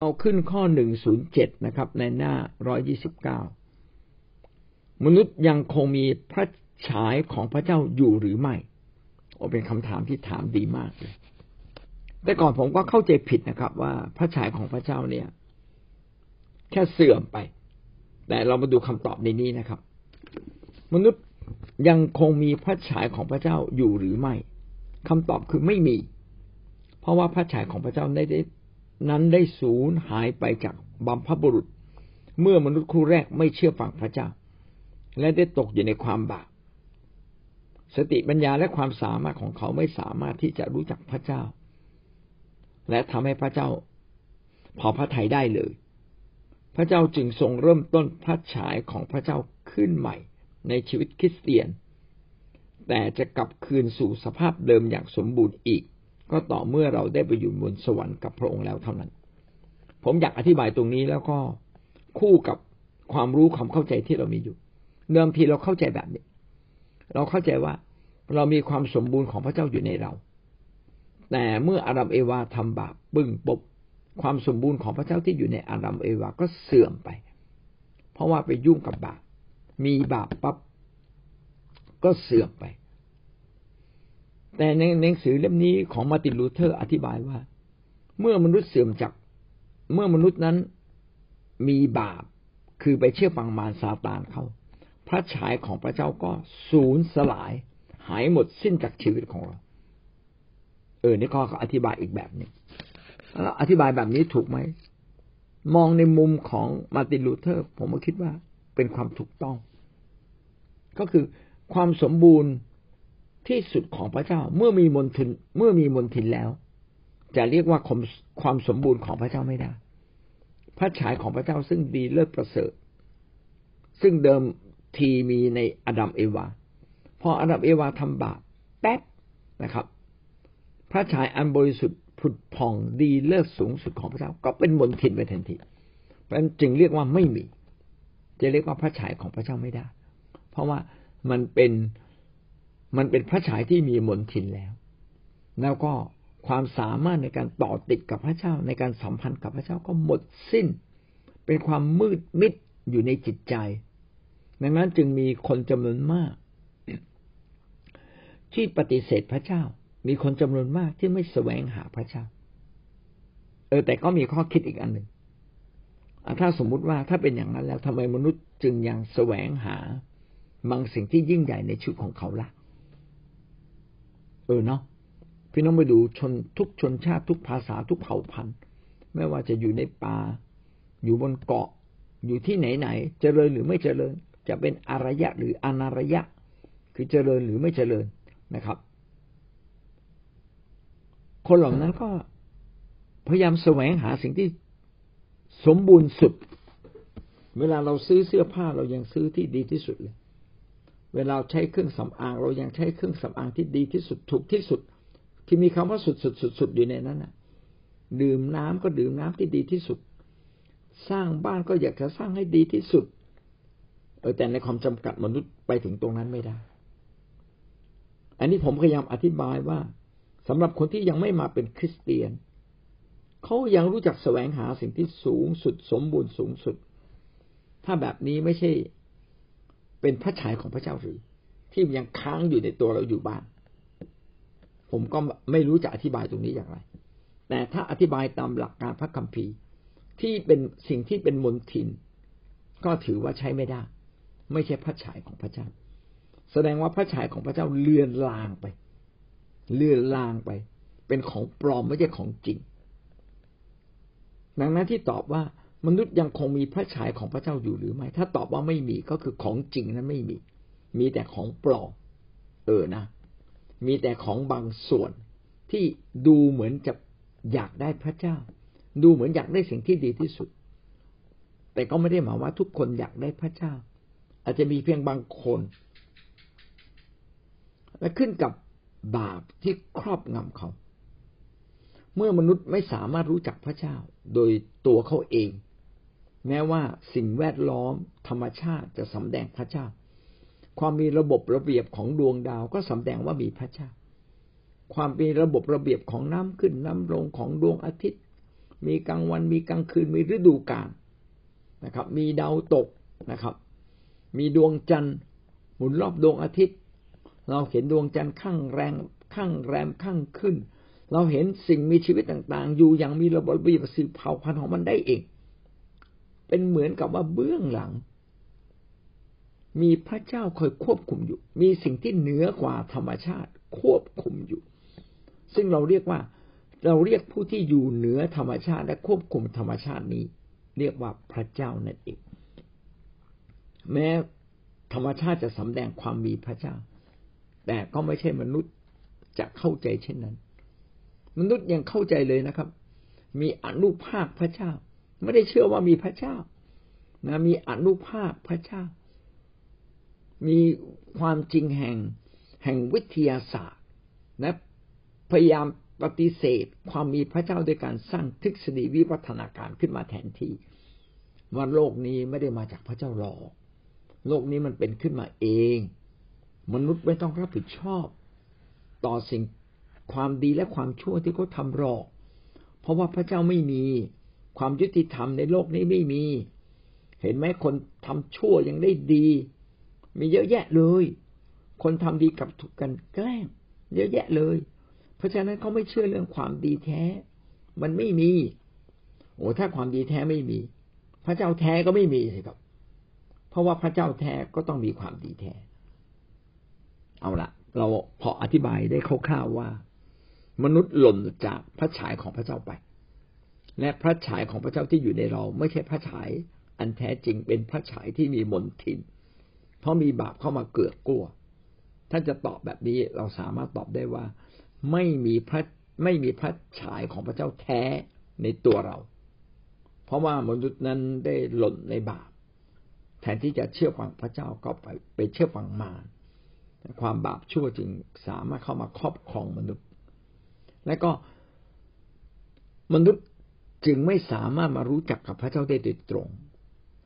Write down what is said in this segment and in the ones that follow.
เอาขึ้นข้อหนึ่งศูนย์เจ็ดนะครับ ในหน้าร้อยยี่สิบเก้ามนุษย์ยังคงมีพระฉายของพระเจ้าอยู่หรือไม่โอเป็นคำถามที่ถามดีมากเลยแต่ก่อนผมก็เข้าใจผิดนะครับ ว่าพระฉายของพระเจ้าเนี่ย แค่เสื่อมไป แต่เรามาดูคำตอบในนี้นะครับ มนุษย์ยังคงมีพระฉายของพระเจ้าอยู่หรือไม่คำตอบคือไม่มี เพราะว่าพระฉายของพระเจ้าได้ นั้นได้สูญหายไปจากบัมพบุรุษ เมื่อมนุษย์คู่แรกไม่เชื่อฟังพระเจ้า และได้ตกอยู่ในความบาปสติปัญญาและความสามารถของเขาไม่สามารถที่จะรู้จักพระเจ้า และทำให้พระเจ้าพอพระทัยได้เลย พระเจ้าจึงทรงเริ่มต้นพระฉายของพระเจ้าขึ้นใหม่ในชีวิตคริสเตียน แต่จะกลับคืนสู่สภาพเดิมอย่างสมบูรณ์อีก ก็ต่อเมื่อเราได้ไปอยู่บนสวรรค์กับพระองค์แล้วเท่านั้น ผมอยากอธิบายตรงนี้แล้วก็คู่กับความรู้ความเข้าใจที่เรามีอยู่ เดิมทีเราเข้าใจแบบนี้ เราเข้าใจว่าเรามีความสมบูรณ์ของพระเจ้าอยู่ในเรา แต่เมื่ออาดัมเอวาทำบาปบึ้งปบความสมบูรณ์ของพระเจ้าที่อยู่ในอาดัมเอวาก็เสื่อมไป เพราะว่าไปยุ่งกับบาป มีบาปปั๊บก็เสื่อมไป แต่ในหนังสือเล่มนี้ของมาร์ตินลูเทอร์อธิบายว่า เมื่อมนุษย์เสื่อมจากเมื่อมนุษย์นั้นมีบาปคือไปเชื่อฟังมารซาตานเขาพระฉายของพระเจ้าก็สูญสลาย หายหมดสิ้นจากชีวิตของเรา เออนี่ก็อธิบายอีกแบบหนึ่งอธิบายแบบนี้ถูกไหม มองในมุมของมาร์ตินลูเทอร์ ผมก็คิดว่าเป็นความถูกต้อง ก็คือความสมบูรณ์ ที่สุดของพระเจ้าเมื่อมีมลทินเมื่อมีมลทินแล้ว จะเรียกว่าความสมบูรณ์ของพระเจ้าไม่ได้ พระฉายของพระเจ้าซึ่งดีเลิศประเสริฐ ซึ่งเดิมทีมีในอดัมเอวา พออดัมเอวาทำบาปแป๊บนะครับ พระฉายอันบริสุทธิ์ผุดผ่องดีเลิศสูงสุดของพระเจ้าก็เป็นมนทินไปทันทีเพราะจึงเรียกว่าไม่มี จะเรียกว่าพระฉายของพระเจ้าไม่ได้ เพราะว่ามันเป็น มันเป็นพระฉายที่มีมนทินแล้ว แล้วก็ความสามารถในการต่อติดกับพระเจ้า ในการสัมพันธ์กับพระเจ้าก็หมดสิ้น เป็นความมืดมิดอยู่ในจิตใจ ดังนั้นจึงมีคนจำนวนมาก ที่ปฏิเสธพระเจ้า มีคนจำนวนมากที่ไม่แสวงหาพระเจ้า เออ แต่ก็มีข้อคิดอีกอันหนึ่งถ้าสมมุติว่าถ้าเป็นอย่างนั้นแล้วทำไมมนุษย์จึงยังแสวงหาบางสิ่งที่ยิ่งใหญ่ในชีวิตของเขาล่ะ เออเนาะพี่น้องไปดูชนทุกชนชาติทุกภาษาทุกเผ่าพันธุ์ไม่ว่าจะอยู่ในป่า อยู่บนเกาะ อยู่ที่ไหนไหนเจริญหรือไม่เจริญ จะเป็นอารยะหรืออนาระยะ คือเจริญหรือไม่เจริญนะครับ คนเหล่านั้นก็พยายามแสวงหาสิ่งที่สมบูรณ์สุด เวลาเราซื้อเสื้อผ้าเรายังซื้อที่ดีที่สุดเลย เวลาใช้เครื่องสำอางเรายังใช้เครื่องสำอางที่ดีที่สุดถูกที่สุด ที่มีคำว่าสุดสุดสุดสุดอยู่ในนั้นนะดื่มน้ำก็ดื่มน้ำที่ดีที่สุด สร้างบ้านก็อยากจะสร้างให้ดีที่สุด เออแต่ในความจำกัดมนุษย์ไปถึงตรงนั้นไม่ได้ อันนี้ผมพยายามอธิบายว่าสำหรับคนที่ยังไม่มาเป็นคริสเตียนเขายังรู้จักแสวงหาสิ่งที่สูงสุดสมบูรณ์สูงสุด ถ้าแบบนี้ไม่ใช่ เป็นพระฉายของพระเจ้าหรือ ที่ยังค้างอยู่ในตัวเราอยู่บ้าง ผมก็ไม่รู้จะอธิบายตรงนี้อย่างไร แต่ถ้าอธิบายตามหลักการพระคัมภีร์ ที่เป็นสิ่งที่เป็นมนทิน ก็ถือว่าใช้ไม่ได้ ไม่ใช่พระฉายของพระเจ้า แสดงว่าพระฉายของพระเจ้าเลือนลางไป เลือนลางไป เป็นของปลอมไม่ใช่ของจริง ดังนั้นที่ตอบว่า มนุษย์ยังคงมีพระฉายของพระเจ้าอยู่หรือไม่ ถ้าตอบว่าไม่มีก็คือของจริงนั้นไม่มี มีแต่ของปลอมเออนะ มีแต่ของบางส่วนที่ดูเหมือนจะอยากได้พระเจ้า ดูเหมือนอยากได้สิ่งที่ดีที่สุด แต่ก็ไม่ได้หมายว่าทุกคนอยากได้พระเจ้า อาจจะมีเพียงบางคน และขึ้นกับบาปที่ครอบงำเขา เมื่อมนุษย์ไม่สามารถรู้จักพระเจ้า โดยตัวเขาเอง แม้ว่าสิ่งแวดล้อมธรรมชาติจะสำแดงพระเจ้า ความมีระบบระเบียบของดวงดาวก็สำแดงว่ามีพระเจ้า ความมีระบบระเบียบของน้ำขึ้นน้ำลงของดวงอาทิตย์ มีกลางวันมีกลางคืนมีฤดูกาลนะครับ มีดาวตกนะครับ มีดวงจันทร์หมุนรอบดวงอาทิตย์ เราเห็นดวงจันทร์ข้างแรงข้างแรมข้างขึ้น เราเห็นสิ่งมีชีวิตต่างๆ อยู่อย่างมีระบบระเบียบสืบเผ่าพันธุ์ของมันได้เอง เป็นเหมือนกับว่าเบื้องหลัง มีพระเจ้าคอยควบคุมอยู่ มีสิ่งที่เหนือกว่าธรรมชาติควบคุมอยู่ ซึ่งเราเรียกว่า เราเรียกผู้ที่อยู่เหนือธรรมชาติและควบคุมธรรมชาตินี้ เรียกว่าพระเจ้านั่นเอง แม้ธรรมชาติจะสำแดงความมีพระเจ้า แต่ก็ไม่ใช่มนุษย์จะเข้าใจเช่นนั้น มนุษย์ยังเข้าใจเลยนะครับ มีอนุภาคพระเจ้า ไม่ได้เชื่อว่ามีพระเจ้านะมีอนุภาคพระเจ้า มีความจริงแห่งแห่งวิทยาศาสตร์นะพยายามปฏิเสธความมีพระเจ้าโดยการสร้างทฤษฎีวิวัฒนาการขึ้นมาแทนที่ว่าโลกนี้ไม่ได้มาจากพระเจ้าหรอก โลกนี้มันเป็นขึ้นมาเอง มนุษย์ไม่ต้องรับผิดชอบ ต่อสิ่งความดีและความชั่วที่เขาทำหรอก เพราะว่าพระเจ้าไม่มี ความยุติธรรมในโลกนี้ไม่มี เห็นไหมคนทำชั่วยังได้ดี มีเยอะแยะเลย คนทำดีกับถูกกันแกล้ง เยอะแยะเลย เพราะฉะนั้นเขาไม่เชื่อเรื่องความดีแท้ มันไม่มี โอ้ถ้าความดีแท้ไม่มี พระเจ้าแท้ก็ไม่มีสิครับ เพราะว่าพระเจ้าแท้ก็ต้องมีความดีแท้ เอาละเราพออธิบายได้คร่าวๆว่า มนุษย์หล่นจากพระฉายของพระเจ้าไป และพระฉายของพระเจ้าที่อยู่ในเรา ไม่ใช่พระฉายอันแท้จริงเป็นพระฉายที่มีมนทิน เพราะมีบาปเข้ามาเกือกกลัว ถ้าจะตอบแบบนี้เราสามารถตอบได้ว่า ไม่มีพระไม่มีพระฉายของพระเจ้าแท้ในตัวเรา เพราะว่ามนุษย์นั้นได้หล่นในบาป แทนที่จะเชื่อฟังพระเจ้าก็ไปไปเชื่อฟังมารความบาปชั่วจึงสามารถเข้ามาครอบครองมนุษย์ และก็มนุษย์ จึงไม่สามารถมารู้จักกับพระเจ้าได้โดยตรง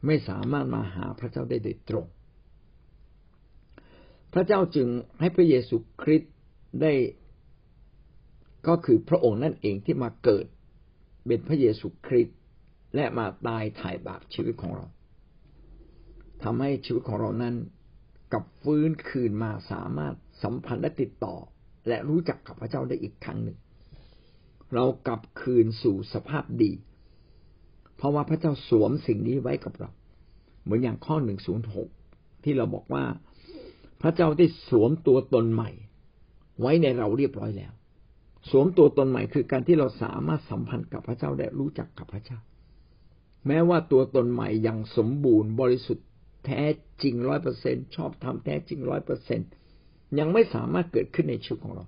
ไม่สามารถมาหาพระเจ้าได้โดยตรง พระเจ้าจึงให้พระเยซูคริสต์ได้ก็คือพระองค์นั่นเองที่มาเกิดเป็นพระเยซูคริสต์และมาตายถ่ายบาปชีวิตของเราทำให้ชีวิตของเรานั้นกับฟื้นคืนมาสามารถสัมพันธ์และติดต่อ และรู้จักกับพระเจ้าได้อีกครั้งหนึ่ง เรากลับคืนสู่สภาพดี เพราะว่าพระเจ้าสวมสิ่งนี้ไว้กับเรา เหมือนอย่างข้อหนึ่งศูนย์หกที่เราบอกว่า พระเจ้าได้สวมตัวตนใหม่ ไว้ในเราเรียบร้อยแล้ว สวมตัวตนใหม่คือการที่เราสามารถสัมพันธ์กับพระเจ้าและรู้จักกับพระเจ้า แม้ว่าตัวตนใหม่ยังสมบูรณ์บริสุทธิ์แท้จริงร้อยเปอร์เซ็นชอบทำแท้จริงร้อยเปอร์เซ็นยังไม่สามารถเกิดขึ้นในชีวิตของเรา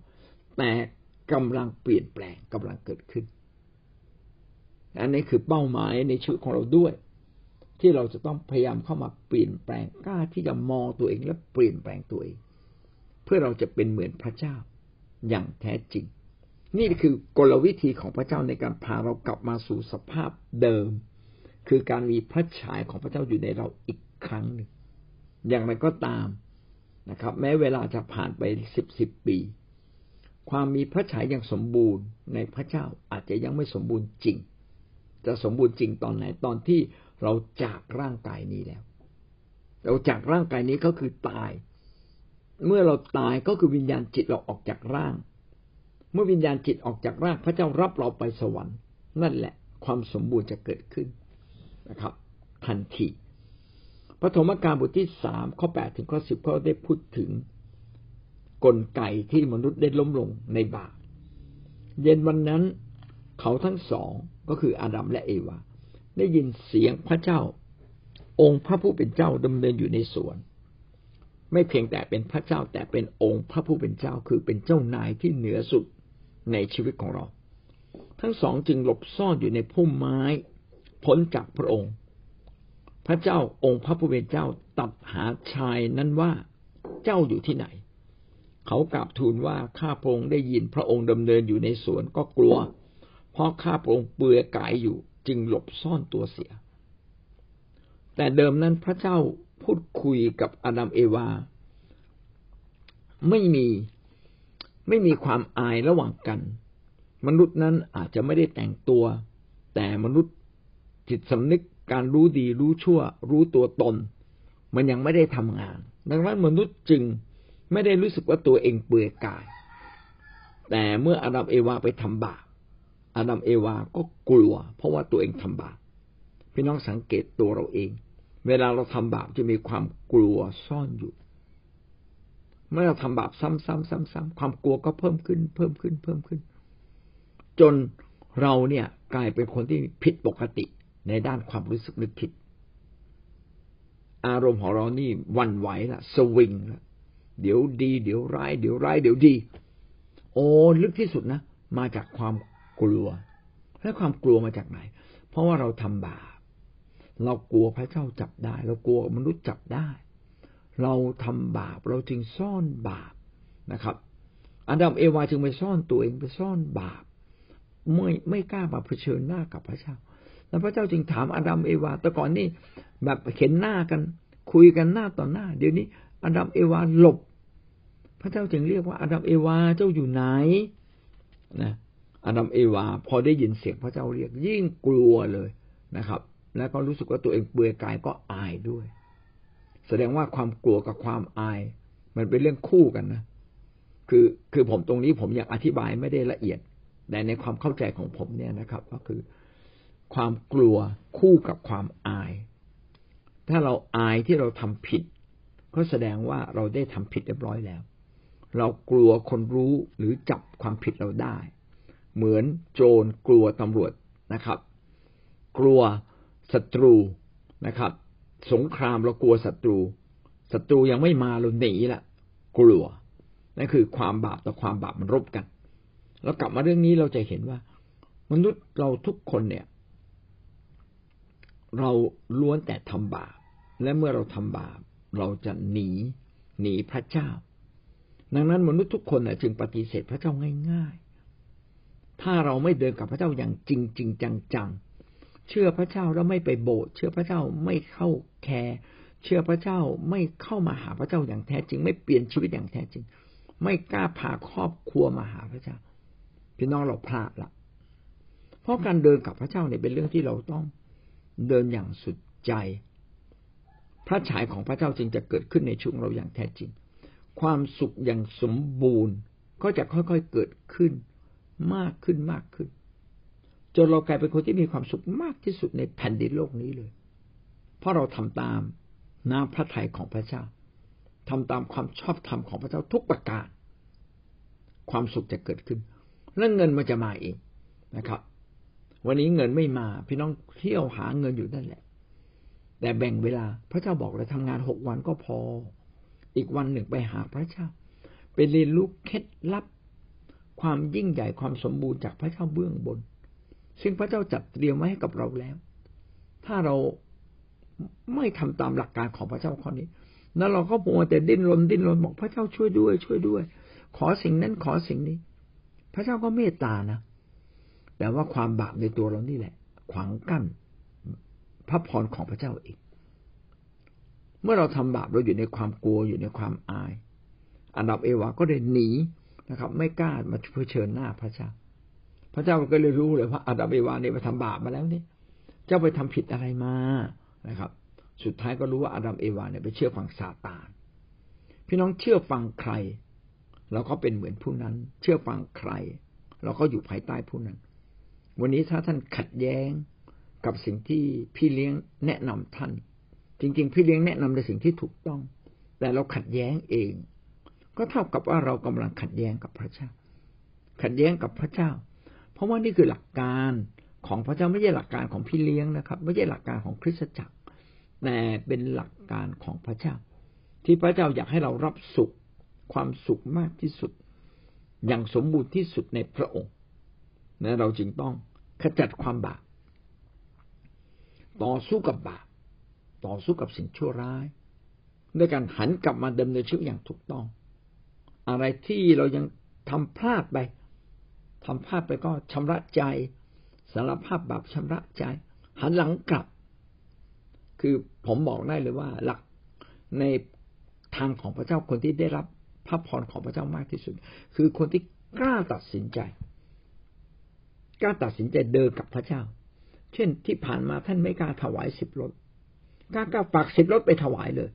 แต่ กำลังเปลี่ยนแปลงกำลังเกิดขึ้นอันนี้คือเป้าหมายในชีวิตของเราด้วย ที่เราจะต้องพยายามเข้ามาเปลี่ยนแปลงกล้าที่จะมองตัวเองและเปลี่ยนแปลงตัวเอง เพื่อเราจะเป็นเหมือนพระเจ้าอย่างแท้จริง นี่คือกลวิธีของพระเจ้าในการพาเรากลับมาสู่สภาพเดิม คือการมีพระฉายของพระเจ้าอยู่ในเราอีกครั้งหนึ่งอย่างไรก็ตามนะครับ แม้เวลาจะผ่านไปสิบสิบปี ความมีพระฉายอย่างสมบูรณ์ในพระเจ้าอาจจะยังไม่สมบูรณ์จริง จะสมบูรณ์จริงตอนไหนตอนที่เราจากร่างกายนี้แล้ว เราจากร่างกายนี้ก็คือตาย เมื่อเราตายก็คือวิญญาณจิตเราออกจากร่าง เมื่อวิญญาณจิตออกจากร่างพระเจ้ารับเราไปสวรรค์ นั่นแหละความสมบูรณ์จะเกิดขึ้นนะครับ ทันทีปฐมกาลบทที่สามข้อแปดถึงข้อสิบก็ได้พูดถึง กลไกที่มนุษย์ได้ล้มลงในบาปเย็นวันนั้นเขาทั้งสองก็คืออาดัมและเอวา ได้ยินเสียงพระเจ้า องค์พระผู้เป็นเจ้าดำเนินอยู่ในสวน ไม่เพียงแต่เป็นพระเจ้าแต่เป็นองค์พระผู้เป็นเจ้าคือเป็นเจ้านายที่เหนือสุดในชีวิตของเรา ทั้งสองจึงหลบซ่อนอยู่ในพุ่มไม้พ้นจากพระองค์ พระเจ้าองค์พระผู้เป็นเจ้าตัดหาชายนั้นว่าเจ้าอยู่ที่ไหน เขากราบทูลว่าข้าพระองค์ได้ยินพระองค์ดำเนินอยู่ในสวนก็กลัว เพราะข้าพระองค์เปืือยกายอยู่จึงหลบซ่อนตัวเสีย แต่เดิมนั้นพระเจ้าพูดคุยกับอาดัมเอวา ไม่มีไม่มีความอายระหว่างกัน มนุษย์นั้นอาจจะไม่ได้แต่งตัว แต่มนุษย์จิตสำนึกการรู้ดีรู้ชั่ว รู้ตัวตน มันยังไม่ได้ทำงาน ดังนั้นมนุษย์จึง ไม่ได้รู้สึกว่าตัวเองเปื่อยกาย แต่เมื่ออาดัมเอวาไปทำบาปอาดัมเอวาก็กลัว เพราะว่าตัวเองทำบาปพี่น้องสังเกตตัวเราเอง เวลาเราทำบาปจะมีความกลัวซ่อนอยู่ เมื่อเราทำบาปซ้ำๆๆๆความกลัวก็เพิ่มขึ้น เพิ่มขึ้น เพิ่มขึ้น จนเราเนี่ยกลายเป็นคนที่ผิดปกติในด้านความรู้สึกนึกคิด อารมณ์ของเรานี่วันไหวละสวิงละ เดี๋ยวดี เดี๋ยวร้าย เดี๋ยวร้าย เดี๋ยวดี โอ้ลึกที่สุดนะ มาจากความกลัว และความกลัวมาจากไหน เพราะว่าเราทำบาปเรากลัวพระเจ้าจับได้ เรากลัวมนุษย์จับได้ เราทำบาปเราจึงซ่อนบาปนะครับอาดัมเอวาจึงไปซ่อนตัวเองไปซ่อนบาปไม่ไม่กล้ามาเผชิญหน้ากับพระเจ้า แล้วพระเจ้าจึงถามอาดัมเอวา แต่ก่อนนี่แบบเห็นหน้ากัน คุยกันหน้าต่อหน้า เดี๋ยวนี้อาดัมเอวาหลบ พระเจ้าจึงเรียกว่าอาดัมเอวาเจ้าอยู่ไหนนะอาดัมเอวา พอได้ยินเสียงพระเจ้าเรียก ยิ่งกลัวเลยนะครับ แล้วก็รู้สึกว่าตัวเองเบื่อกายก็อายด้วย แสดงว่าความกลัวกับความอาย มันเป็นเรื่องคู่กันนะคือคือผมตรงนี้ผมอยากอธิบายไม่ได้ละเอียดแต่ในความเข้าใจของผมเนี่ยนะครับ ก็คือความกลัวคู่กับความอาย ถ้าเราอายที่เราทำผิด ก็แสดงว่าเราได้ทำผิดเรียบร้อยแล้ว เรากลัวคนรู้หรือจับความผิดเราได้ เหมือนโจรกลัวตำรวจนะครับ กลัวศัตรูนะครับ สงครามเรากลัวศัตรูศัตรูยังไม่มาเราหนีละกลัวนั่นคือความบาปต่อความบาปมันรบกัน แล้วกลับมาเรื่องนี้เราจะเห็นว่ามนุษย์เราทุกคนเนี่ย เราล้วนแต่ทำบาปและเมื่อเราทำบาปเราจะหนีหนีพระเจ้า ดังนั้นมนุษย์ทุกคนจึงปฏิเสธพระเจ้าง่ายๆ ถ้าเราไม่เดินกับพระเจ้าอย่างจริงจริงจังจังเชื่อพระเจ้าแล้วไม่ไปโบสถ์เชื่อพระเจ้าไม่เข้าแคร์เชื่อพระเจ้าไม่เข้ามาหาพระเจ้าอย่างแท้จริง ไม่เปลี่ยนชีวิตอย่างแท้จริง ไม่กล้าพาครอบครัวมาหาพระเจ้าพี่น้องเราพลาดละเพราะการเดินกับพระเจ้าเนี่ยเป็นเรื่องที่เราต้องเดินอย่างสุดใจ พระฉายของพระเจ้าจึงจะเกิดขึ้นในช่วงเราอย่างแท้จริง ความสุขอย่างสมบูรณ์ก็จะค่อยๆเกิดขึ้นมากขึ้นมากขึ้น จนเรากลายเป็นคนที่มีความสุขมากที่สุดในแผ่นดินโลกนี้เลย เพราะเราทำตามน้ำพระทัยของพระเจ้าทำตามความชอบธรรมของพระเจ้าทุกประการ ความสุขจะเกิดขึ้น และเงินมันจะมาเองนะครับ วันนี้เงินไม่มาพี่น้องเที่ยวหาเงินอยู่นั่นแหละ แต่แบ่งเวลาพระเจ้าบอกเลยทำงานหกวันก็พอ อีกวันหนึ่งไปหาพระเจ้า ไปเรียนรู้เคล็ดลับ ความยิ่งใหญ่ความสมบูรณ์จากพระเจ้าเบื้องบน ซึ่งพระเจ้าจัดเตรียมไว้ให้กับเราแล้ว ถ้าเราไม่ทำตามหลักการของพระเจ้าข้อนี้ แล้วเราก็มัวแต่ดิ้นรนดิ้นรนบอกพระเจ้าช่วยด้วย ช่วยด้วย ขอสิ่งนั้นขอสิ่งนี้ พระเจ้าก็เมตตานะ แต่ว่าความบาปในตัวเรานี่แหละ ขวางกั้นพระพรของพระเจ้าเอง เมื่อเราทำบาปเราอยู่ในความกลัวอยู่ในความอาย อันดับเอวาก็ได้หนีนะครับ ไม่กล้ามาเผชิญหน้าพระเจ้า พระเจ้าก็เลยรู้เลยว่าอาดัมเอวาเนี่ยไปทำบาปมาแล้วนี่เจ้าไปทำผิดอะไรมานะครับ สุดท้ายก็รู้ว่าอาดัมเอวาเนี่ยไปเชื่อฟังซาตานพี่น้องเชื่อฟังใครเราก็เป็นเหมือนผู้นั้น เชื่อฟังใครเราก็อยู่ภายใต้ผู้นั้น วันนี้ถ้าท่านขัดแย้งกับสิ่งที่พี่เลี้ยงแนะนำท่าน จริง ๆ พี่เลี้ยงแนะนำในสิ่งที่ถูกต้อง แต่เราขัดแย้งเอง ก็เท่ากับว่าเรากำลังขัดแย้งกับพระเจ้า ขัดแย้งกับพระเจ้า เพราะว่านี่คือหลักการของพระเจ้าไม่ใช่หลักการของพี่เลี้ยงนะครับ ไม่ใช่หลักการของคริสตจักร แต่เป็นหลักการของพระเจ้า ที่พระเจ้าอยากให้เรารับสุขความสุขมากที่สุด อย่างสมบูรณ์ที่สุดในพระองค์นะเราจึงต้องขจัดความบาปต่อสู้กับบาป ต่อสู้กับสิ่งชั่วร้ายด้วยการหันกลับมาดำเนินชีวิตอย่างถูกต้อง อะไรที่เรายังทำพลาดไปทำพลาดไปก็ชำระใจสารภาพบาปชำระใจ หันหลังกลับ คือผมบอกได้เลยว่า หลักในทางของพระเจ้าคนที่ได้รับพระพรของพระเจ้ามากที่สุด คือคนที่กล้าตัดสินใจกล้าตัดสินใจเดินกับพระเจ้า เช่นที่ผ่านมาท่านไม่กล้าถวายสิบรถ กล้ากล้าฝากสิบรถไปถวายเลย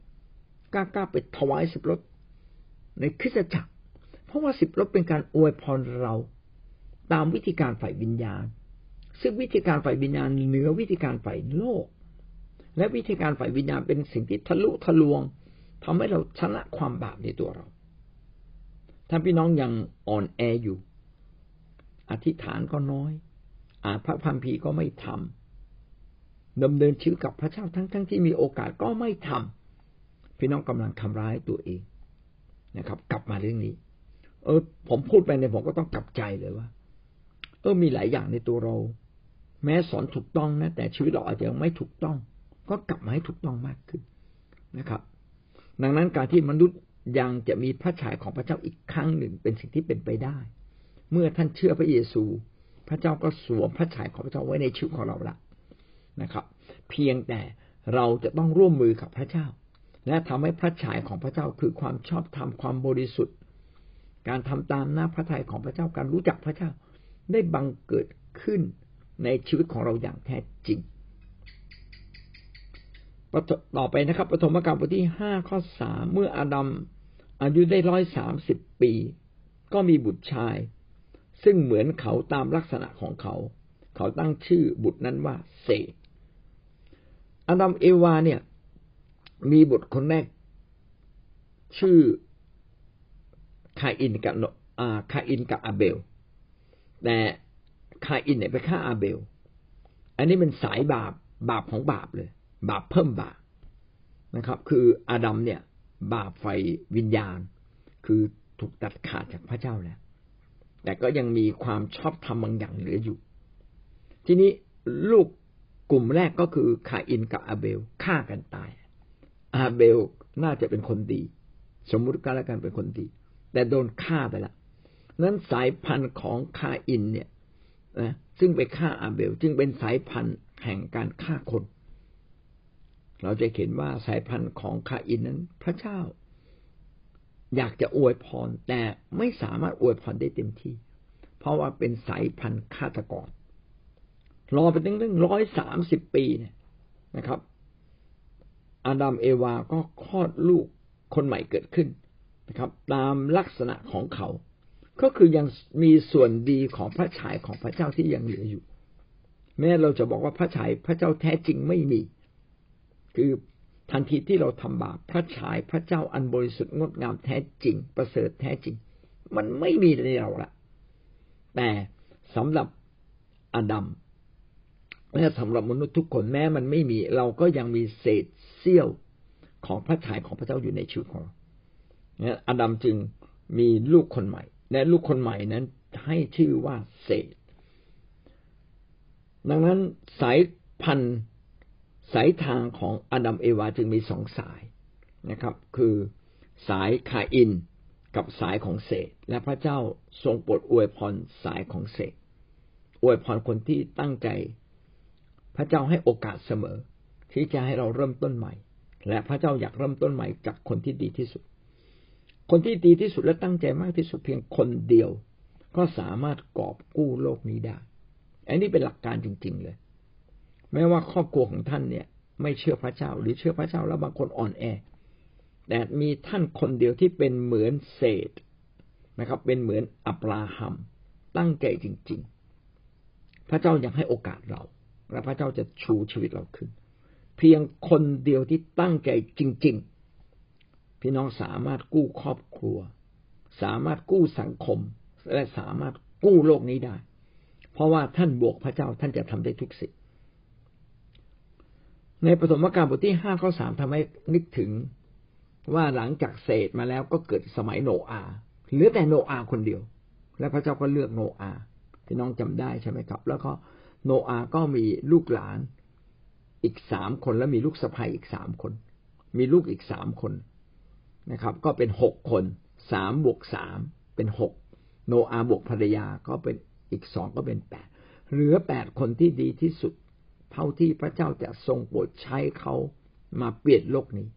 กล้ากล้าไปถวายสิบรถในคริสตจักร เพราะว่าสิบรถเป็นการอวยพรเรา ตามวิธีการฝ่ายวิญญาณ ซึ่งวิธีการฝ่ายวิญญาณเหนือวิธีการฝ่ายโลก และวิธีการฝ่ายวิญญาณเป็นสิ่งที่ทะลุทะลวงทำให้เราชนะความบาปในตัวเรา ถ้าพี่น้องยังอ่อนแออยู่ อธิษฐานก็น้อย อ่านพระพัมภีร์ก็ไม่ทำ ดำเนินชีวิตกับพระเจ้าทั้งๆทที่มีโอกาสก็ไม่ทำพี่น้องกำลังทำร้ายตัวเองนะครับ กลับมาเรื่องนี้ เออ ผมพูดไปเนี่ยผมก็ต้องกลับใจเลยว่า เออมีหลายอย่างในตัวเรา แม้สอนถูกต้องนะ แต่ชีวิตเราอาจจะยังไม่ถูกต้อง ก็กลับมาให้ถูกต้องมากขึ้นนะครับ ดังนั้นการที่มนุษย์ยังจะมีพระฉายของพระเจ้าอีกครั้งหนึ่งเป็นสิ่งที่เป็นไปได้ เมื่อท่านเชื่อพระเยซู พระเจ้าก็สวมพระฉายของพระเจ้าไว้ในชีวิตของเราละ นะครับ เพียงแต่เราจะต้องร่วมมือกับพระเจ้า และทำให้พระฉายของพระเจ้าคือความชอบธรรมความบริสุทธิ์ การทำตามหน้าพระทัยของพระเจ้าการรู้จักพระเจ้า ได้บังเกิดขึ้นในชีวิตของเราอย่างแท้จริงต่อไปนะครับปฐมกาลบทที่ห้าข้อสามเมื่ออาดัมอายุได้ร้อยสามสิบปี ก็มีบุตรชาย ซึ่งเหมือนเขาตามลักษณะของเขา เขาตั้งชื่อบุตรนั้นว่าเสท อาดัมเอวาเนี่ย มีบุตรคนแรก ชื่อคาอินกับคาอินกับอาเบล แต่คาอินเนี่ยไปฆ่าอาเบล อันนี้เป็นสายบาปบาปของบาปเลย บาปเพิ่มบาปนะครับ คืออาดัมเนี่ย บาปไฟวิญญาณ คือถูกตัดขาดจากพระเจ้าแล้ว แต่ก็ยังมีความชอบธรรมบางอย่างเหลืออยู่ ทีนี้ลูก กลุ่มแรกก็คือคาอินกับอาเบลฆ่ากันตาย อาเบลน่าจะเป็นคนดี สมมุติกันแล้วกันเป็นคนดี แต่โดนฆ่าไปละนั้นสายพันธุ์ของคาอินเนี่ยนะซึ่งไปฆ่าอาเบล จึงเป็นสายพันธุ์แห่งการฆ่าคน เราจะเห็นว่าสายพันธุ์ของคาอินนั้น พระเจ้า อยากจะอวยพรแต่ไม่สามารถอวยพรได้เต็มที่ เพราะว่าเป็นสายพันธุ์ฆาตกร รอไปตั้งตั้งร้อยสามสิบปีเนี่ยนะครับ อาดัมเอวาก็คลอดลูกคนใหม่เกิดขึ้นนะครับ ตามลักษณะของเขา ก็คือยังมีส่วนดีของพระฉายของพระเจ้าที่ยังเหลืออยู่ แม้เราจะบอกว่าพระฉายพระเจ้าแท้จริงไม่มี คือทันทีที่เราทำบาปพระฉายพระเจ้าอันบริสุทธิ์งดงามแท้จริง ประเสริฐแท้จริง มันไม่มีในเราละแต่สำหรับอดัม และสำหรับมนุษย์ทุกคนแม้มันไม่มี เราก็ยังมีเศษเสี้ยวของพระฉายของพระเจ้าอยู่ในชีวิตของเราอดัมจึงมีลูกคนใหม่ และลูกคนใหม่นั้นให้ชื่อว่าเศษ ดังนั้นสายพันธุ์สายทางของอดัมเอวาจึงมีสองสายนะครับ คือสายคาอินกับสายของเศษ และพระเจ้าทรงโปรดอวยพรสายของเศษอวยพรคนที่ตั้งใจ พระเจ้าให้โอกาสเสมอ ที่จะให้เราเริ่มต้นใหม่ และพระเจ้าอยากเริ่มต้นใหม่จากคนที่ดีที่สุด คนที่ดีที่สุดและตั้งใจมากที่สุดเพียงคนเดียว ก็สามารถกอบกู้โลกนี้ได้ อันนี้เป็นหลักการจริง ๆ เลย แม้ว่าครอบครัวของท่านเนี่ย ไม่เชื่อพระเจ้า หรือเชื่อพระเจ้าแล้วบางคนอ่อนแอ แต่มีท่านคนเดียวที่เป็นเหมือนเศษนะครับ เป็นเหมือนอับราฮัม ตั้งใจจริง ๆ พระเจ้ายังให้โอกาสเรา และพระเจ้าจะชูชีวิตเราขึ้น เพียงคนเดียวที่ตั้งใจจริง ๆ พี่น้องสามารถกู้ครอบครัว สามารถกู้สังคม และสามารถกู้โลกนี้ได้ เพราะว่าท่านบวกพระเจ้าท่านจะทำได้ทุกสิ่งในปฐมกาลบทที่ห้าข้อสามทำให้นึกถึงว่าหลังจากเศษมาแล้วก็เกิดสมัยโนอาเหลือแต่โนอาคนเดียว และพระเจ้าก็เลือกโนอาพี่น้องจำได้ใช่ไหมครับ แล้วก็ โนอาก็มีลูกหลานอีกสามคนและมีลูกสะใภ้อีกสามคน มีลูกอีกสามคนนะครับ ก็เป็นหกคนสามบวกสามเป็นหกโนอาบวกภรรยาก็เป็นอีกสองก็เป็นแปดเหลือแปดคนที่ดีที่สุด เท่าที่พระเจ้าจะทรงโปรดใช้เขามาเปลี่ยนโลกนี้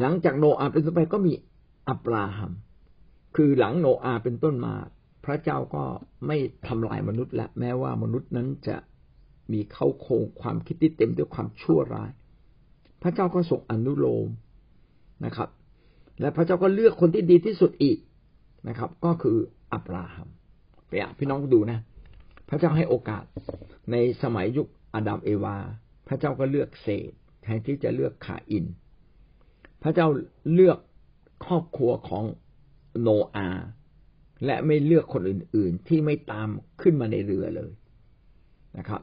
หลังจากโนอาเป็นต้นไปก็มีอับราฮัม คือหลังโนอาเป็นต้นมา พระเจ้าก็ไม่ทำลายมนุษย์และแม้ว่ามนุษย์นั้นจะมีเข้าโครงความคิดที่เต็มด้วยความชั่วร้าย พระเจ้าก็ทรงอนุโลมนะครับ และพระเจ้าก็เลือกคนที่ดีที่สุดอีกนะครับ ก็คืออับราฮัมไปอะพี่น้องดูนะ พระเจ้าให้โอกาสในสมัยยุคอาดัมเอวา พระเจ้าก็เลือกเศษแทนที่จะเลือกขาอิน พระเจ้าเลือกครอบครัวของโนอา และไม่เลือกคนอื่น ๆ ที่ไม่ตามขึ้นมาในเรือเลยนะครับ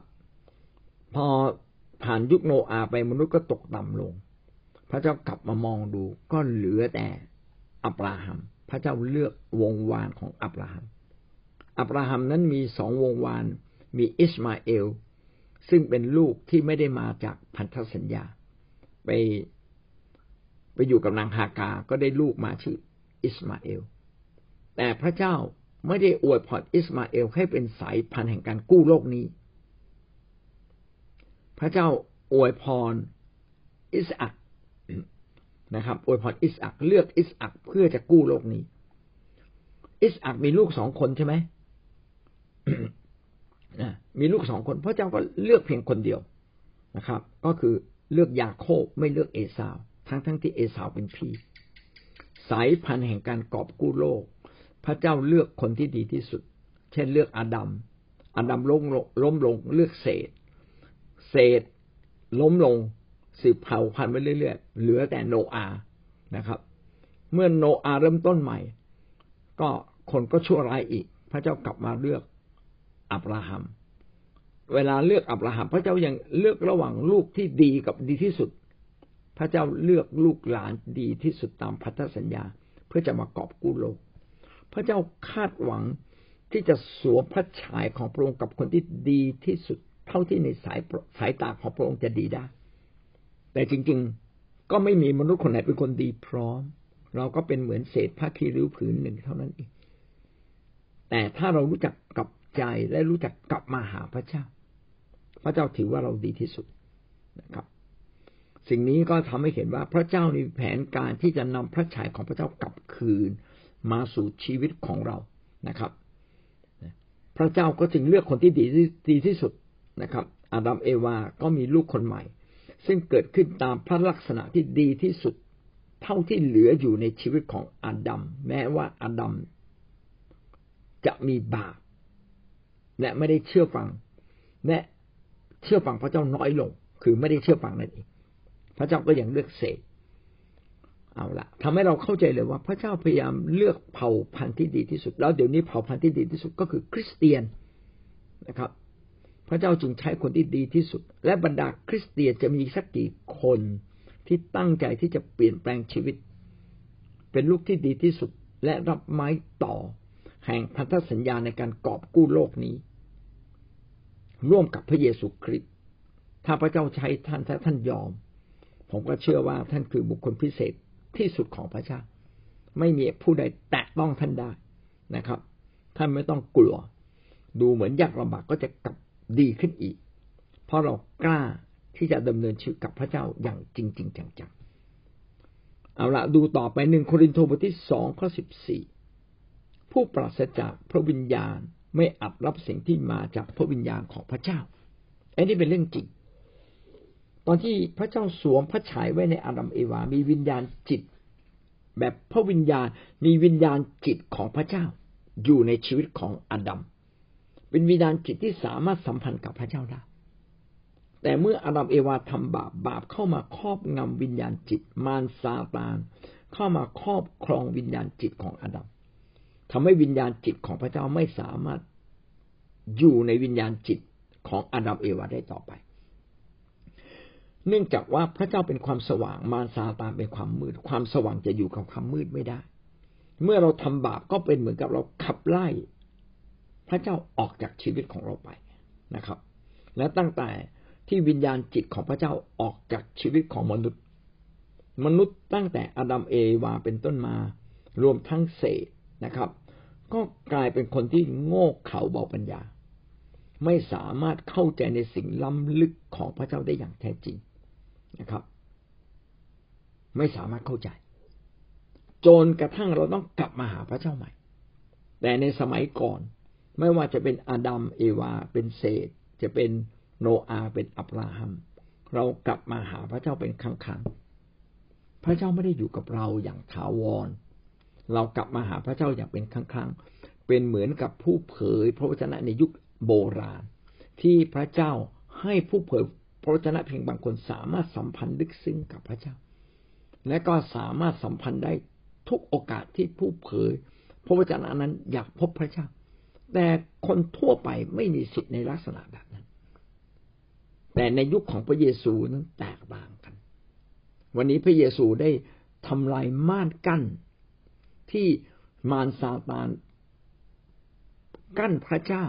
พอผ่านยุคโนอาไปมนุษย์ก็ตกต่ำลง พระเจ้ากลับมามองดูก็เหลือแต่อับราฮัม พระเจ้าเลือกวงวานของอับราฮัม อับราฮัมนั้นมีสองวงวาน มีอิสมาเอล ซึ่งเป็นลูกที่ไม่ได้มาจากพันธสัญญา ไปไปอยู่กับนางฮากา ก็ได้ลูกมาชื่ออิสมาเอล แต่พระเจ้าไม่ได้อวยพรอิสมาเอลให้เป็นสายพันธุ์แห่งการกู้โลกนี้ พระเจ้าอวยพรอิสอักนะครับอวยพรอิสอักเลือกอิสอักเพื่อจะกู้โลกนี้ อิสอักมีลูกสองคนใช่ไหมมีลูกสองคน พระเจ้าก็เลือกเพียงคนเดียวนะครับ ก็คือเลือกยาโคบไม่เลือกเอสาว ทั้งทั้งที่เอสาวเป็นพี่ สายพันธุ์แห่งการกอบกู้โลก พระเจ้าเลือกคนที่ดีที่สุด เช่นเลือกอาดัมอาดัมล้มลงล้มลงเลือกเศษ เศษล้มลงสืบเผ่าพันธุ์ไปเรื่อยๆเหลือแต่โนอานะครับ เมื่อโนอาเริ่มต้นใหม่ ก็คนก็ชั่วร้ายอีก พระเจ้ากลับมาเลือกอับราฮัม เวลาเลือกอับราฮัม พระเจ้ายังเลือกระหว่างลูกที่ดีกับดีที่สุด พระเจ้าเลือกลูกหลานดีที่สุดตามพันธสัญญา เพื่อจะมากอบกู้โลก พระเจ้าคาดหวังที่จะสวมพระฉายของพระองค์กับคนที่ดีที่สุดเท่าที่ในสายสายตาของพระองค์จะดีได้ แต่จริงๆ ก็ไม่มีมนุษย์คนไหนเป็นคนดีพร้อม เราก็เป็นเหมือนเศษผ้าคีริ้วผืนหนึ่งเท่านั้นเอง แต่ถ้าเรารู้จักกับใจและรู้จักกลับมาหาพระเจ้า พระเจ้าถือว่าเราดีที่สุดนะครับ สิ่งนี้ก็ทำให้เห็นว่าพระเจ้ามีแผนการที่จะนำพระฉายของพระเจ้ากลับคืน มาสู่ชีวิตของเรานะครับ พระเจ้าก็จึงเลือกคนที่ดีดีที่สุดนะครับอาดัมเอวาก็มีลูกคนใหม่ ซึ่งเกิดขึ้นตามพระลักษณะที่ดีที่สุด เท่าที่เหลืออยู่ในชีวิตของอาดัมแม้ว่าอาดัมจะมีบาปและไม่ได้เชื่อฟัง และเชื่อฟังพระเจ้าน้อยลง คือไม่ได้เชื่อฟังนั่นเอง พระเจ้าก็ยังเลือกเศษ เอาละทำให้เราเข้าใจเลยว่าพระเจ้าพยายามเลือกเผ่าพันธุ์ที่ดีที่สุด แล้วเดี๋ยวนี้เผ่าพันธุ์ที่ดีที่สุดก็คือคริสเตียนนะครับ พระเจ้าจึงใช้คนที่ดีที่สุด และบรรดาคริสเตียนจะมีสักกี่คนที่ตั้งใจที่จะเปลี่ยนแปลงชีวิต เป็นลูกที่ดีที่สุดและรับไม้ต่อ แห่งพันธสัญญาในการกอบกู้โลกนี้ ร่วมกับพระเยซูคริสต์ถ้าพระเจ้าใช้ท่านถ้าท่านยอม ผมก็เชื่อว่าท่านคือบุคคลพิเศษ ที่สุดของพระเจ้า ไม่มีผู้ใดแตะต้องท่านได้นะครับ ท่านไม่ต้องกลัว ดูเหมือนยากลำบากก็จะกลับดีขึ้นอีก เพราะเรากล้าที่จะดำเนินชีวิตกับพระเจ้าอย่างจริงๆจังๆ เอาละดูต่อไปหนึ่งโครินธ์บทที่สองข้อสิบสี่ผู้ปราศจากพระวิญญาณไม่อาจรับสิ่งที่มาจากพระวิญญาณของพระเจ้าอันนี้เป็นเรื่องจริง ตอนที่พระเจ้าสวมพระฉายไว้ในอาดัมเอวา มีวิญญาณจิต แบบพระวิญญาณมีวิญญาณจิตของพระเจ้า อยู่ในชีวิตของอาดัมเป็นวิญญาณจิตที่สามารถสัมพันธ์กับพระเจ้าได้แต่เมื่ออาดัมเอวาทำบาปบาปเข้ามาครอบงำวิญญาณจิต มารซาตาน เข้ามาครอบครองวิญญาณจิตของอาดัมทำให้วิญญาณจิตของพระเจ้าไม่สามารถอยู่ในวิญญาณจิตของอาดัมเอวาได้ต่อไป เนื่องจากว่าพระเจ้าเป็นความสว่างมารซาตานเป็นความมืด ความสว่างจะอยู่กับความมืดไม่ได้ เมื่อเราทำบาปก็เป็นเหมือนกับเราขับไล่ พระเจ้าออกจากชีวิตของเราไปนะครับ และตั้งแต่ที่วิญญาณจิตของพระเจ้าออกจากชีวิตของมนุษย์ มนุษย์ตั้งแต่อาดัมเอวาเป็นต้นมา รวมทั้งเศษนะครับ ก็กลายเป็นคนที่โง่เขลาเบาปัญญา ไม่สามารถเข้าใจในสิ่งล้ำลึกของพระเจ้าได้อย่างแท้จริง นะครับ ไม่สามารถเข้าใจ จนกระทั่งเราต้องกลับมาหาพระเจ้าใหม่ แต่ในสมัยก่อนไม่ว่าจะเป็นอาดัมเอวา เป็นเศษ จะเป็นโนอาเป็นอับราฮัม เรากลับมาหาพระเจ้าเป็นครั้งครั้งพระเจ้าไม่ได้อยู่กับเราอย่างถาวร เรากลับมาหาพระเจ้าอย่างเป็นครั้งครั้งเป็นเหมือนกับผู้เผยพระวจนะในยุคโบราณ ที่พระเจ้าให้ผู้เผย พระวจนะเพียงบางคนสามารถสัมพันธ์ลึกซึ้งกับพระเจ้า และก็สามารถสัมพันธ์ได้ทุกโอกาสที่ผู้เผย พระวจนะนั้นอยากพบพระเจ้า แต่คนทั่วไปไม่มีสิทธิ์ในลักษณะแบบนั้น แต่ในยุคของพระเยซูนั้นแตกต่างกัน วันนี้พระเยซูได้ทำลายม่านกั้น ที่มารซาตานกั้นพระเจ้า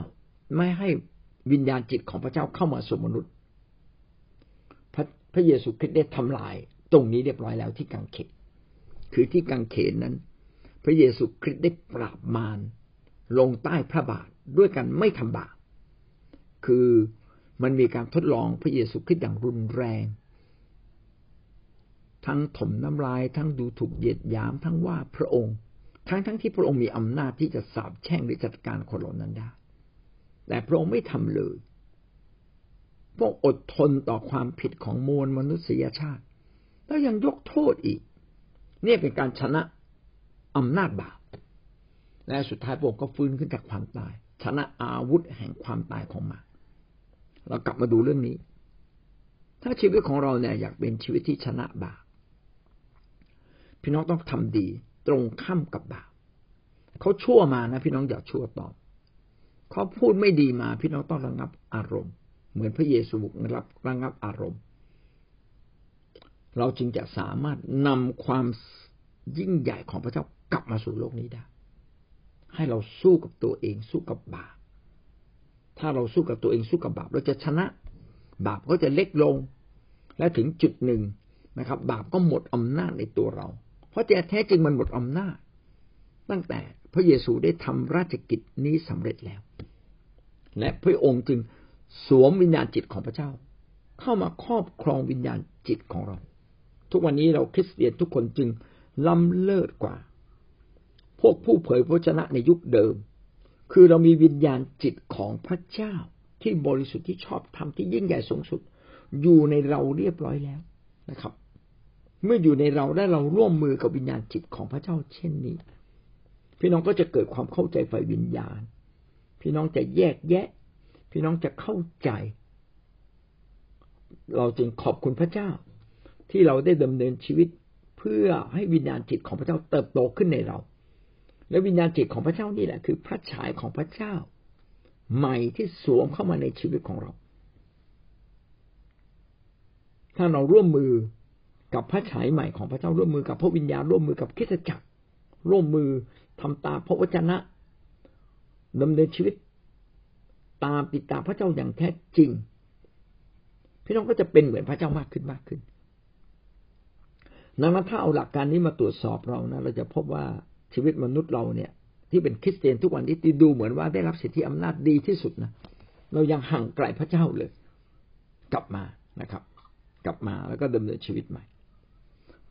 ไม่ให้วิญญาณจิตของพระเจ้าเข้ามาสู่มนุษย์ พระเยซูคริสต์ได้ทำลายตรงนี้เรียบร้อยแล้วที่กังเขนคือที่กังเขนนั้น พระเยซูคริสต์ได้ปราบมารลงใต้พระบาทด้วยกันไม่ทำบาปคือมันมีการทดลองพระเยซูคริสต์อย่างรุนแรง ทั้งถมน้ำลาย ทั้งดูถูกเหยียดหยามทั้งว่าพระองค์ ทั้งทั้งที่พระองค์มีอำนาจที่จะสาบแช่งหรือจัดการคนเหล่านั้นได้ แต่พระองค์ไม่ทำเลย พระองอดทนต่อความผิดของมวลมนุษยชาติ แล้วยังยกโทษอีก นี่เป็นการชนะอำนาจบาปและสุดท้ายพระองค์ก็ฟื้นขึ้นจากความตาย ชนะอาวุธแห่งความตายของมาเรากลับมาดูเรื่องนี้ ถ้าชีวิตของเราเนี่ยอยากเป็นชีวิตที่ชนะบาปพี่น้องต้องทำดี ตรงข้ามกับบาปเขาชั่วมานะ พี่น้องอย่าชั่วตอบเขาพูดไม่ดีมา พี่น้องต้องระงับอารมณ์ เหมือนพระเยซูรับระงับอารมณ์ เราจึงจะสามารถนำความยิ่งใหญ่ของพระเจ้ากลับมาสู่โลกนี้ได้ ให้เราสู้กับตัวเองสู้กับบาป ถ้าเราสู้กับตัวเองสู้กับบาป เราจะชนะ บาปก็จะเล็กลง และถึงจุดหนึ่งนะครับ บาปก็หมดอำนาจในตัวเรา เพราะแท้จริงมันหมดอำนาจ ตั้งแต่พระเยซูได้ทำราชกิจนี้สำเร็จแล้ว และพระองค์จึง สวมวิญญาณจิตของพระเจ้า เข้ามาครอบครองวิญญาณจิตของเรา ทุกวันนี้เราคริสเตียนทุกคนจึงล้ำเลิศกว่า พวกผู้เผยพระชนะในยุคเดิม คือเรามีวิญญาณจิตของพระเจ้าที่บริสุทธิ์ที่ชอบธรรมที่ยิ่งใหญ่สูงสุด อยู่ในเราเรียบร้อยแล้วนะครับ เมื่ออยู่ในเราได้เราร่วมมือกับวิญญาณจิตของพระเจ้าเช่นนี้ พี่น้องก็จะเกิดความเข้าใจฝ่ายวิญญาณ พี่น้องจะแยกแยะ พี่น้องจะเข้าใจ เราจึงขอบคุณพระเจ้า ที่เราได้ดำเนินชีวิตเพื่อให้วิญญาณจิตของพระเจ้าเติบโตขึ้นในเรา และวิญญาณจิตของพระเจ้านี่แหละ คือพระฉายของพระเจ้า ใหม่ที่สวมเข้ามาในชีวิตของเรา ถ้าเราร่วมมือกับพระฉายใหม่ของพระเจ้าร่วมมือกับพระวิญญาณร่วมมือกับคิดจักรร่วมมือทำตามพระวจนะดำเนินชีวิต ตามติดตามพระเจ้าอย่างแท้จริง พี่น้องก็จะเป็นเหมือนพระเจ้ามากขึ้นมากขึ้นนั้นถ้าเอาหลักการนี้มาตรวจสอบเรานะเราจะพบว่าชีวิตมนุษย์เราเนี่ย ที่เป็นคริสเตียนทุกวันนี้ที่ดูเหมือนว่าได้รับสิทธิอำนาจดีที่สุดนะเรายังห่างไกลพระเจ้าเลย กลับมานะครับ กลับมาแล้วก็ดำเนินชีวิตใหม่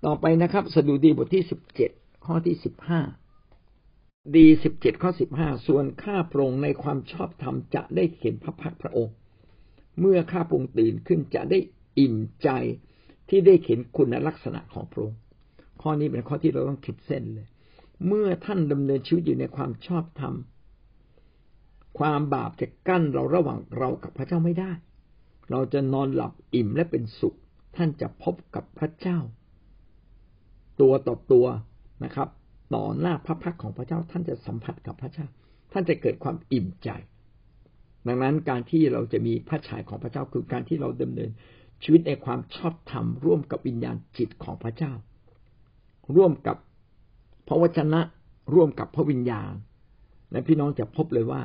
ต่อไปนะครับ สดุดีบทที่สิบเจ็ดข้อที่สิบห้า ดีสิบเจ็ดข้อสิบห้าส่วนข้าพระองค์ในความชอบธรรมจะได้เห็นพระพักพระองค์ เมื่อข้าพระองค์ตื่นขึ้นจะได้อิ่มใจที่ได้เห็นคุณลักษณะของพระองค์ ข้อนี้เป็นข้อที่เราต้องคิดเส้นเลย เมื่อท่านดำเนินชีวิตอยู่ในความชอบธรรม ความบาปจะกั้นเราระหว่างเรากับพระเจ้าไม่ได้ เราจะนอนหลับอิ่มและเป็นสุข ท่านจะพบกับพระเจ้า ตัวต่อตัวนะครับ ต่อหน้าพระพักของพระเจ้าท่านจะสัมผัสกับพระเจ้า ท่านจะเกิดความอิ่มใจ ดังนั้นการที่เราจะมีพระฉายของพระเจ้าคือการที่เราดำเนิน ชีวิตในความชอบธรรมร่วมกับวิญญาณจิตของพระเจ้า ร่วมกับพระวจนะร่วมกับพระวิญญาณ และพี่น้องจะพบเลยว่า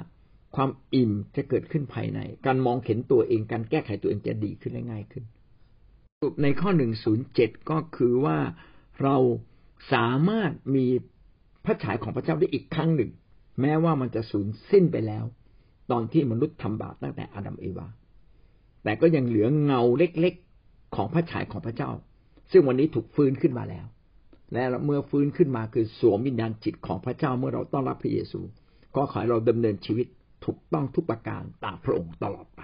ความอิ่มจะเกิดขึ้นภายใน การมองเห็นตัวเองการแก้ไขตัวเองจะดีขึ้นง่ายขึ้นในข้อหนึ่งศูนย์เจ็ดก็คือว่าเรา สามารถมีพระฉายของพระเจ้าได้อีกครั้งหนึ่ง แม้ว่ามันจะสูญสิ้นไปแล้ว ตอนที่มนุษย์ทำบาปตั้งแต่อาดัมเอวา แต่ก็ยังเหลือเงาเล็กๆของพระฉายของพระเจ้า ซึ่งวันนี้ถูกฟื้นขึ้นมาแล้ว และเมื่อฟื้นขึ้นมาคือสวมวิญญาณจิตของพระเจ้าเมื่อเราต้อนรับพระเยซู ก็ขอให้เราดำเนินชีวิตถูกต้องทุกประการตามพระองค์ตลอดไป